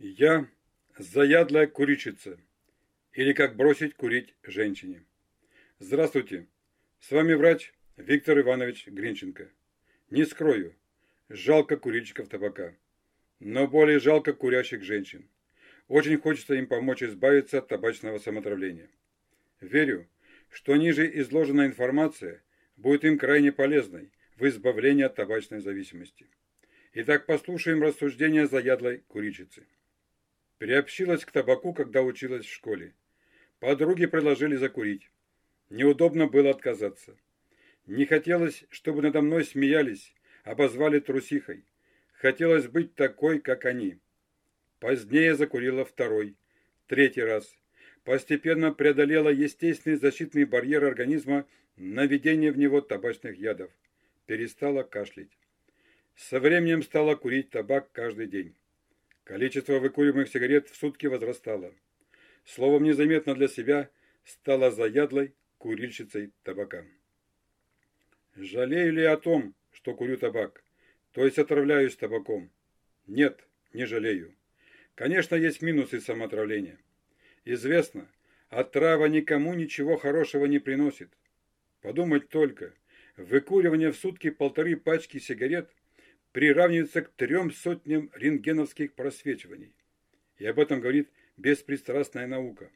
Я заядлая курильщица. Или как бросить курить женщине. Здравствуйте. С вами врач Виктор Иванович Гринченко. Не скрою, жалко курильщиков табака. Но более жалко курящих женщин. Очень хочется им помочь избавиться от табачного самотравления. Верю, что ниже изложенная информация будет им крайне полезной в избавлении от табачной зависимости. Итак, послушаем рассуждения заядлой курильщицы. Приобщилась к табаку, когда училась в школе. Подруги предложили закурить. Неудобно было отказаться. Не хотелось, чтобы надо мной смеялись, обозвали трусихой. Хотелось быть такой, как они. Позднее закурила второй, третий раз. Постепенно преодолела естественный защитный барьер организма на введение в него табачных ядов. Перестала кашлять. Со временем стала курить табак каждый день. Количество выкуриваемых сигарет в сутки возрастало. Словом, незаметно для себя стала заядлой курильщицей табака. Жалею ли о том, что курю табак, то есть отравляюсь табаком? Нет, не жалею. Конечно, есть минусы самоотравления. Известно, отрава никому ничего хорошего не приносит. Подумать только, выкуривание в сутки полторы пачки сигарет приравнивается к трем сотням рентгеновских просвечиваний. И об этом говорит беспристрастная наука.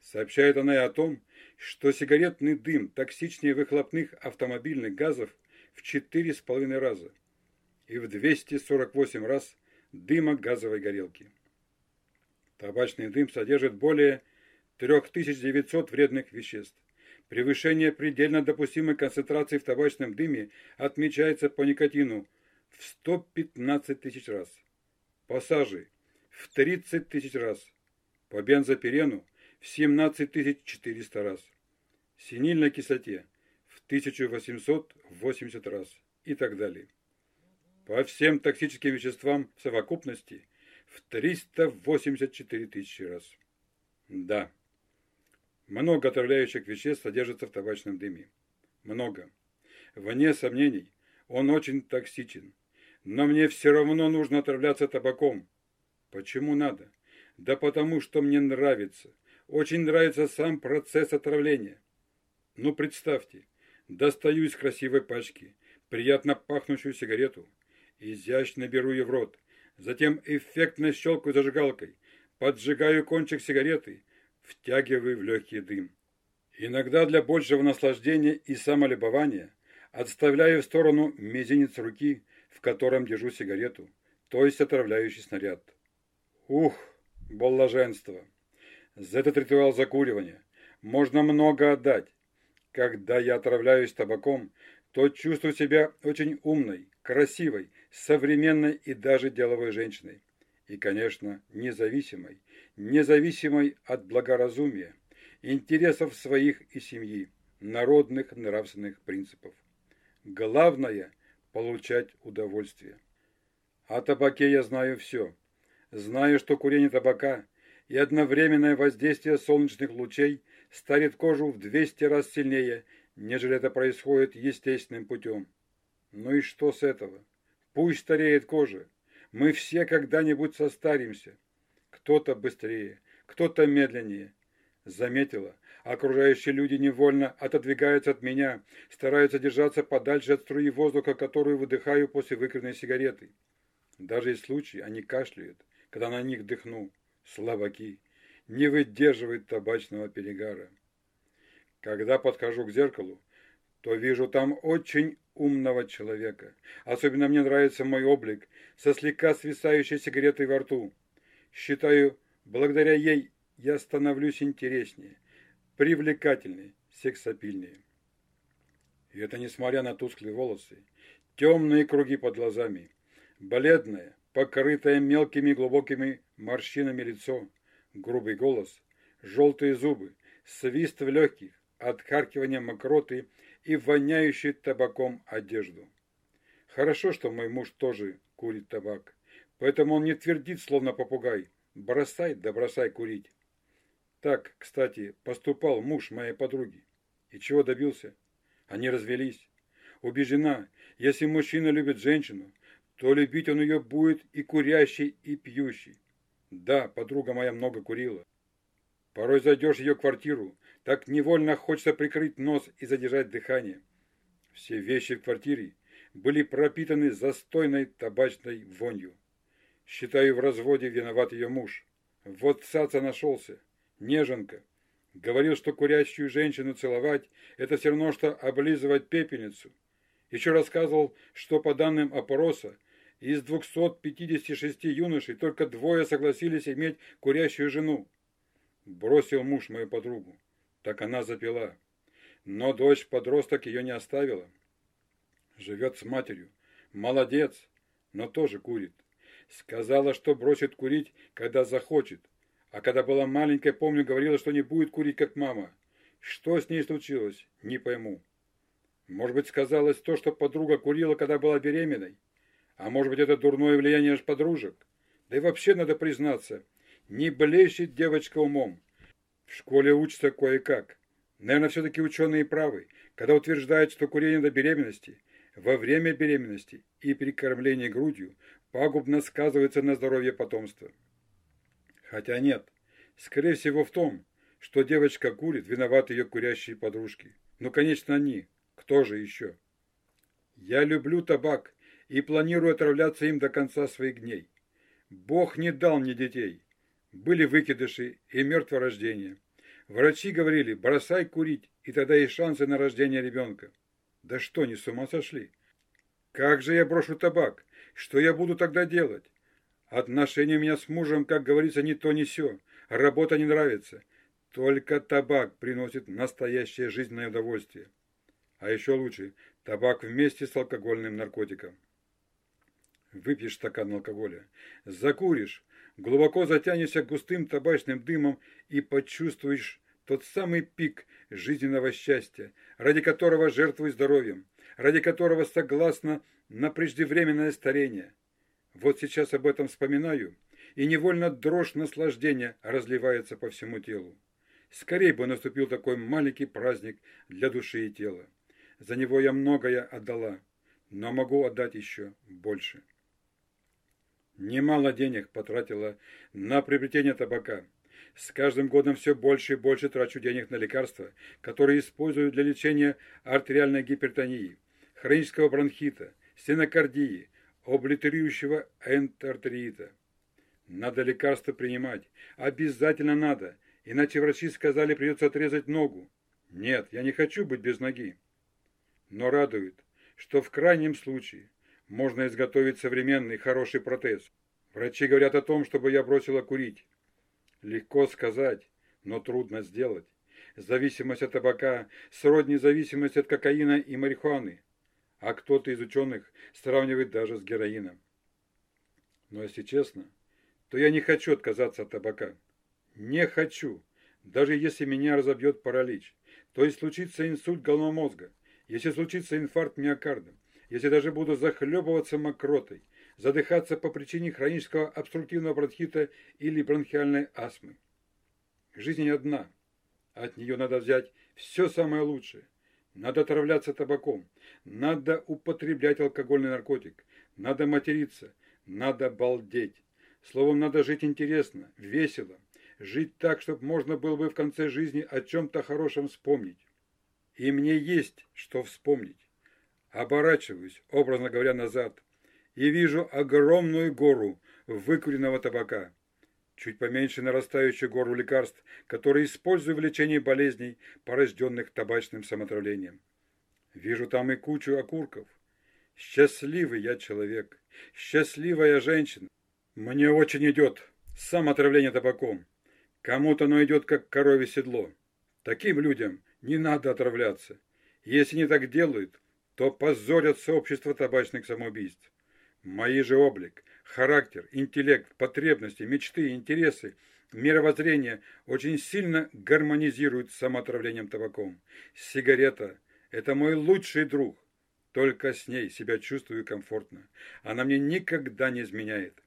Сообщает она и о том, что сигаретный дым токсичнее выхлопных автомобильных газов в 4,5 раза и в 248 раз дыма газовой горелки. Табачный дым содержит более 3900 вредных веществ. Превышение предельно допустимой концентрации в табачном дыме отмечается по никотину в 115 тысяч раз, по саже в 30 тысяч раз, по бензопирену в 17 400 раз, синильной кислоте в 1880 раз и так далее. По всем токсическим веществам в совокупности в 384 тысячи раз. Да, много отравляющих веществ содержится в табачном дыме. Много. Вне сомнений, он очень токсичен. Но мне все равно нужно отравляться табаком. Почему надо? Да потому что мне нравится. Очень нравится сам процесс отравления. Ну, представьте, достаю из красивой пачки приятно пахнущую сигарету, изящно беру ее в рот, затем эффектно щелкаю зажигалкой, поджигаю кончик сигареты, втягиваю в легкий дым. Иногда для большего наслаждения и самолюбования отставляю в сторону мизинец руки, в котором держу сигарету, то есть отравляющий снаряд. Ух, блаженство! За этот ритуал закуривания можно много отдать. Когда я отравляюсь табаком, то чувствую себя очень умной, красивой, современной и даже деловой женщиной. И, конечно, независимой, независимой от благоразумия, интересов своих и семьи, народных нравственных принципов. Главное – получать удовольствие. О табаке я знаю все. Знаю, что курение табака и одновременное воздействие солнечных лучей старит кожу в 200 раз сильнее, нежели это происходит естественным путем. Ну и что с этого? Пусть стареет кожа. Мы все когда-нибудь состаримся. Кто-то быстрее, кто-то медленнее. Заметила, окружающие люди невольно отодвигаются от меня, стараются держаться подальше от струи воздуха, которую выдыхаю после выкуренной сигареты. Даже есть случаи, они кашляют, когда на них дыхну слабаки, не выдерживают табачного перегара. Когда подхожу к зеркалу, то вижу там очень умного человека. Особенно мне нравится мой облик со слегка свисающей сигаретой во рту. Считаю, благодаря ей я становлюсь интереснее, привлекательнее, сексапильнее. И это несмотря на тусклые волосы, темные круги под глазами, бледное, покрытое мелкими глубокими морщинами лицо, грубый голос, желтые зубы, свист в легких, отхаркивание мокроты и воняющий табаком одежду. Хорошо, что мой муж тоже курит табак, поэтому он не твердит, словно попугай, бросай да бросай курить. Так, кстати, поступал муж моей подруги. И чего добился? Они развелись. Убеждена, если мужчина любит женщину, то любить он ее будет и курящий, и пьющий. Да, подруга моя много курила. Порой зайдешь в ее квартиру, так невольно хочется прикрыть нос и задержать дыхание. Все вещи в квартире были пропитаны застойной табачной вонью. Считаю, в разводе виноват ее муж. Вот цаца нашелся, неженка. Говорил, что курящую женщину целовать – это все равно, что облизывать пепельницу. Еще рассказывал, что по данным опроса, из 256 юношей только двое согласились иметь курящую жену. Бросил муж мою подругу. Так она запила. Но дочь-подросток ее не оставила. Живет с матерью. Молодец, но тоже курит. Сказала, что бросит курить, когда захочет. А когда была маленькая, помню, говорила, что не будет курить, как мама. Что с ней случилось, не пойму. Может быть, сказалось то, что подруга курила, когда была беременной? А может быть, это дурное влияние аж подружек? Да и вообще надо признаться, не блещет девочка умом. В школе учится кое-как. Наверное, все-таки ученые правы, когда утверждают, что курение до беременности, во время беременности и при кормлении грудью пагубно сказывается на здоровье потомства. Хотя нет, скорее всего в том, что девочка курит, виноваты ее курящие подружки. Ну, конечно, они. Кто же еще? Я люблю табак и планирую отравляться им до конца своих дней. Бог не дал мне детей. Были выкидыши и мертворождение. Врачи говорили, бросай курить, и тогда есть шансы на рождение ребенка. Да что, не с ума сошли? Как же я брошу табак? Что я буду тогда делать? Отношения у меня с мужем, как говорится, ни то ни сё. Работа не нравится. Только табак приносит настоящее жизненное удовольствие. А еще лучше, табак вместе с алкогольным наркотиком. Выпьешь стакан алкоголя, закуришь, глубоко затянешься густым табачным дымом и почувствуешь тот самый пик жизненного счастья, ради которого жертвуй здоровьем, ради которого согласно на преждевременное старение. Вот сейчас об этом вспоминаю, и невольно дрожь наслаждения разливается по всему телу. Скорей бы наступил такой маленький праздник для души и тела. За него я многое отдала, но могу отдать еще больше. Немало денег потратила на приобретение табака. С каждым годом все больше и больше трачу денег на лекарства, которые использую для лечения артериальной гипертонии, хронического бронхита, стенокардии, облитерирующего энтертериита. Надо лекарства принимать. Обязательно надо. Иначе врачи сказали, придется отрезать ногу. Нет, я не хочу быть без ноги. Но радует, что в крайнем случае можно изготовить современный хороший протез. Врачи говорят о том, чтобы я бросила курить. Легко сказать, но трудно сделать. Зависимость от табака сродни зависимость от кокаина и марихуаны а кто-то из ученых сравнивает даже с героином. Но если честно, то я не хочу отказаться от табака. Не хочу, даже если меня разобьет паралич. То есть случится инсульт головного мозга, если случится инфаркт миокарда, если даже буду захлебываться мокротой, задыхаться по причине хронического обструктивного бронхита или бронхиальной астмы. Жизнь одна. От нее надо взять все самое лучшее. Надо отравляться табаком, надо употреблять алкогольный наркотик, надо материться, надо балдеть. Словом, надо жить интересно, весело, жить так, чтобы можно было бы в конце жизни о чем-то хорошем вспомнить. И мне есть что вспомнить. Оборачиваюсь, образно говоря, назад, и вижу огромную гору выкуренного табака чуть поменьше нарастающую гору лекарств, которые использую в лечении болезней, порожденных табачным самотравлением. Вижу там и кучу окурков. Счастливый я человек, счастливая женщина. Мне очень идет самоотравление табаком. Кому-то оно идет, как корове седло. Таким людям не надо отравляться. Если не так делают, то позорят сообщество табачных самоубийств. Мои же облик, характер, интеллект, потребности, мечты, интересы, мировоззрение очень сильно гармонизируют с самоотравлением табаком. Сигарета – это мой лучший друг. Только с ней себя чувствую комфортно. Она мне никогда не изменяет.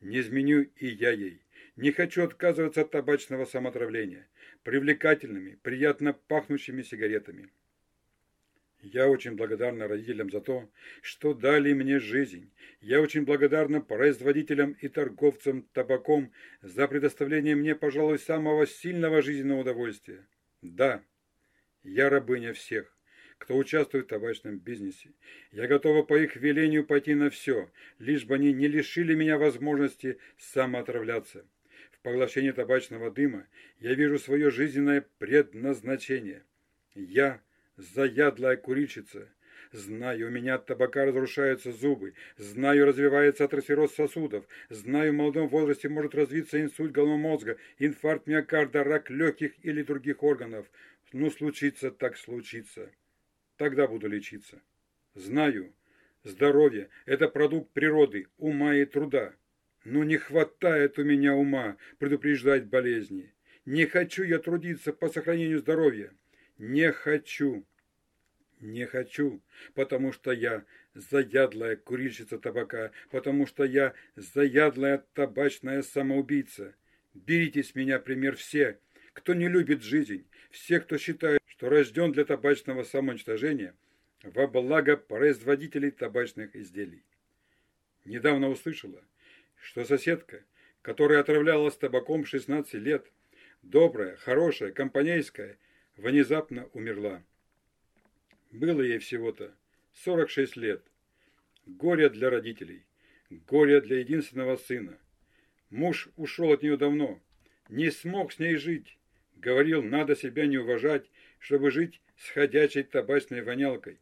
Не изменю и я ей. Не хочу отказываться от табачного самоотравления. Привлекательными, приятно пахнущими сигаретами. Я очень благодарна родителям за то, что дали мне жизнь. Я очень благодарна производителям и торговцам табаком за предоставление мне, пожалуй, самого сильного жизненного удовольствия. Да, я рабыня всех, кто участвует в табачном бизнесе. Я готова по их велению пойти на все, лишь бы они не лишили меня возможности самоотравляться. В поглощении табачного дыма я вижу свое жизненное предназначение. Я заядлая курильщица. Знаю, у меня от табака разрушаются зубы. Знаю, развивается атеросклероз сосудов. Знаю, в молодом возрасте может развиться инсульт головного мозга, инфаркт миокарда, рак легких или других органов. Ну, случится так случится. Тогда буду лечиться. Знаю, здоровье – это продукт природы, ума и труда. Но не хватает у меня ума предупреждать болезни. Не хочу я трудиться по сохранению здоровья. Не хочу. Не хочу, потому что я заядлая курильщица табака, потому что я заядлая табачная самоубийца. Берите с меня пример все, кто не любит жизнь, все, кто считает, что рожден для табачного самоуничтожения во благо производителей табачных изделий. Недавно услышала, что соседка, которая отравлялась табаком 16 лет, добрая, хорошая, компанейская, внезапно умерла. Было ей всего-то 46 лет. Горе для родителей, горе для единственного сына. Муж ушел от нее давно, не смог с ней жить. Говорил, надо себя не уважать, чтобы жить с ходячей табачной вонялкой.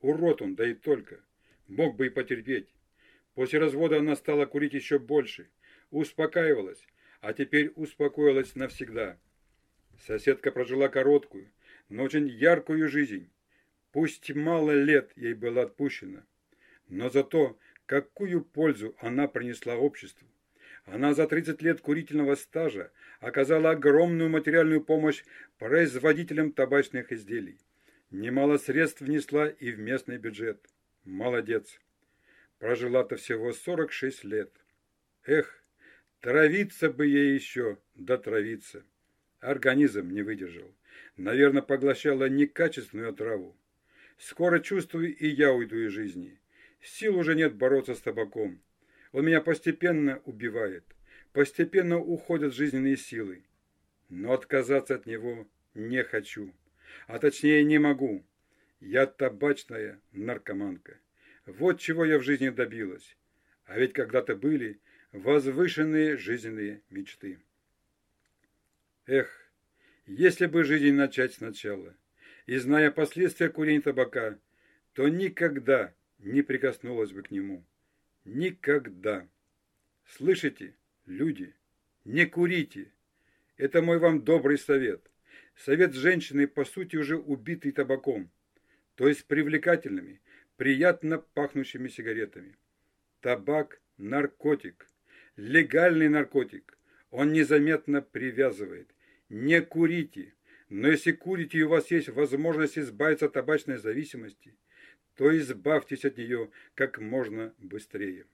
Урод он, да и только. Мог бы и потерпеть. После развода она стала курить еще больше. Успокаивалась, а теперь успокоилась навсегда. Соседка прожила короткую, но очень яркую жизнь. Пусть мало лет ей было отпущено, но зато какую пользу она принесла обществу. Она за 30 лет курительного стажа оказала огромную материальную помощь производителям табачных изделий. Немало средств внесла и в местный бюджет. Молодец. Прожила-то всего 46 лет. Эх, травиться бы ей еще, да травиться. Организм не выдержал. Наверное, поглощала некачественную траву. Скоро чувствую, и я уйду из жизни. Сил уже нет бороться с табаком. Он меня постепенно убивает. Постепенно уходят жизненные силы. Но отказаться от него не хочу. А точнее не могу. Я табачная наркоманка. Вот чего я в жизни добилась. А ведь когда-то были возвышенные жизненные мечты. Эх, если бы жизнь начать сначала – и, зная последствия курения табака, то никогда не прикоснулась бы к нему. Никогда. Слышите, люди, не курите. Это мой вам добрый совет. Совет женщины, по сути, уже убитый табаком, то есть привлекательными, приятно пахнущими сигаретами. Табак – наркотик, легальный наркотик. Он незаметно привязывает. Не курите. Но если курите и у вас есть возможность избавиться от табачной зависимости, то избавьтесь от нее как можно быстрее.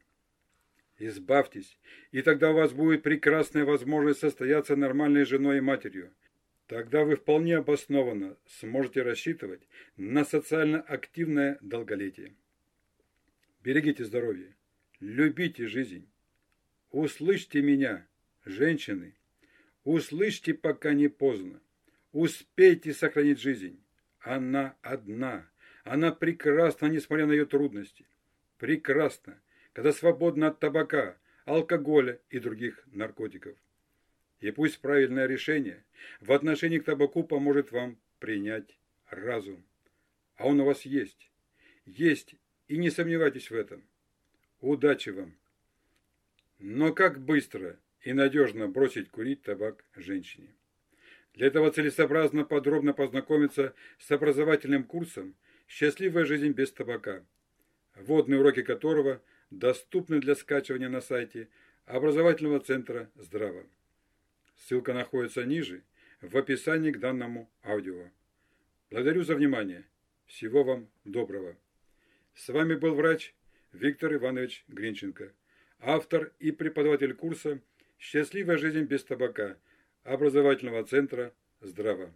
Избавьтесь, и тогда у вас будет прекрасная возможность состояться нормальной женой и матерью. Тогда вы вполне обоснованно сможете рассчитывать на социально активное долголетие. Берегите здоровье, любите жизнь. Услышьте меня, женщины, услышьте, пока не поздно. Успейте сохранить жизнь. Она одна. Она прекрасна, несмотря на ее трудности. Прекрасна, когда свободна от табака, алкоголя и других наркотиков. И пусть правильное решение в отношении к табаку поможет вам принять разум. А он у вас есть. Есть, и не сомневайтесь в этом. Удачи вам! Но как быстро и надежно бросить курить табак женщине? Для этого целесообразно подробно познакомиться с образовательным курсом «Счастливая жизнь без табака», вводные уроки которого доступны для скачивания на сайте образовательного центра «Здраво». Ссылка находится ниже, в описании к данному аудио. Благодарю за внимание. Всего вам доброго. С вами был врач Виктор Иванович Гринченко, автор и преподаватель курса «Счастливая жизнь без табака» образовательного центра «Здраво».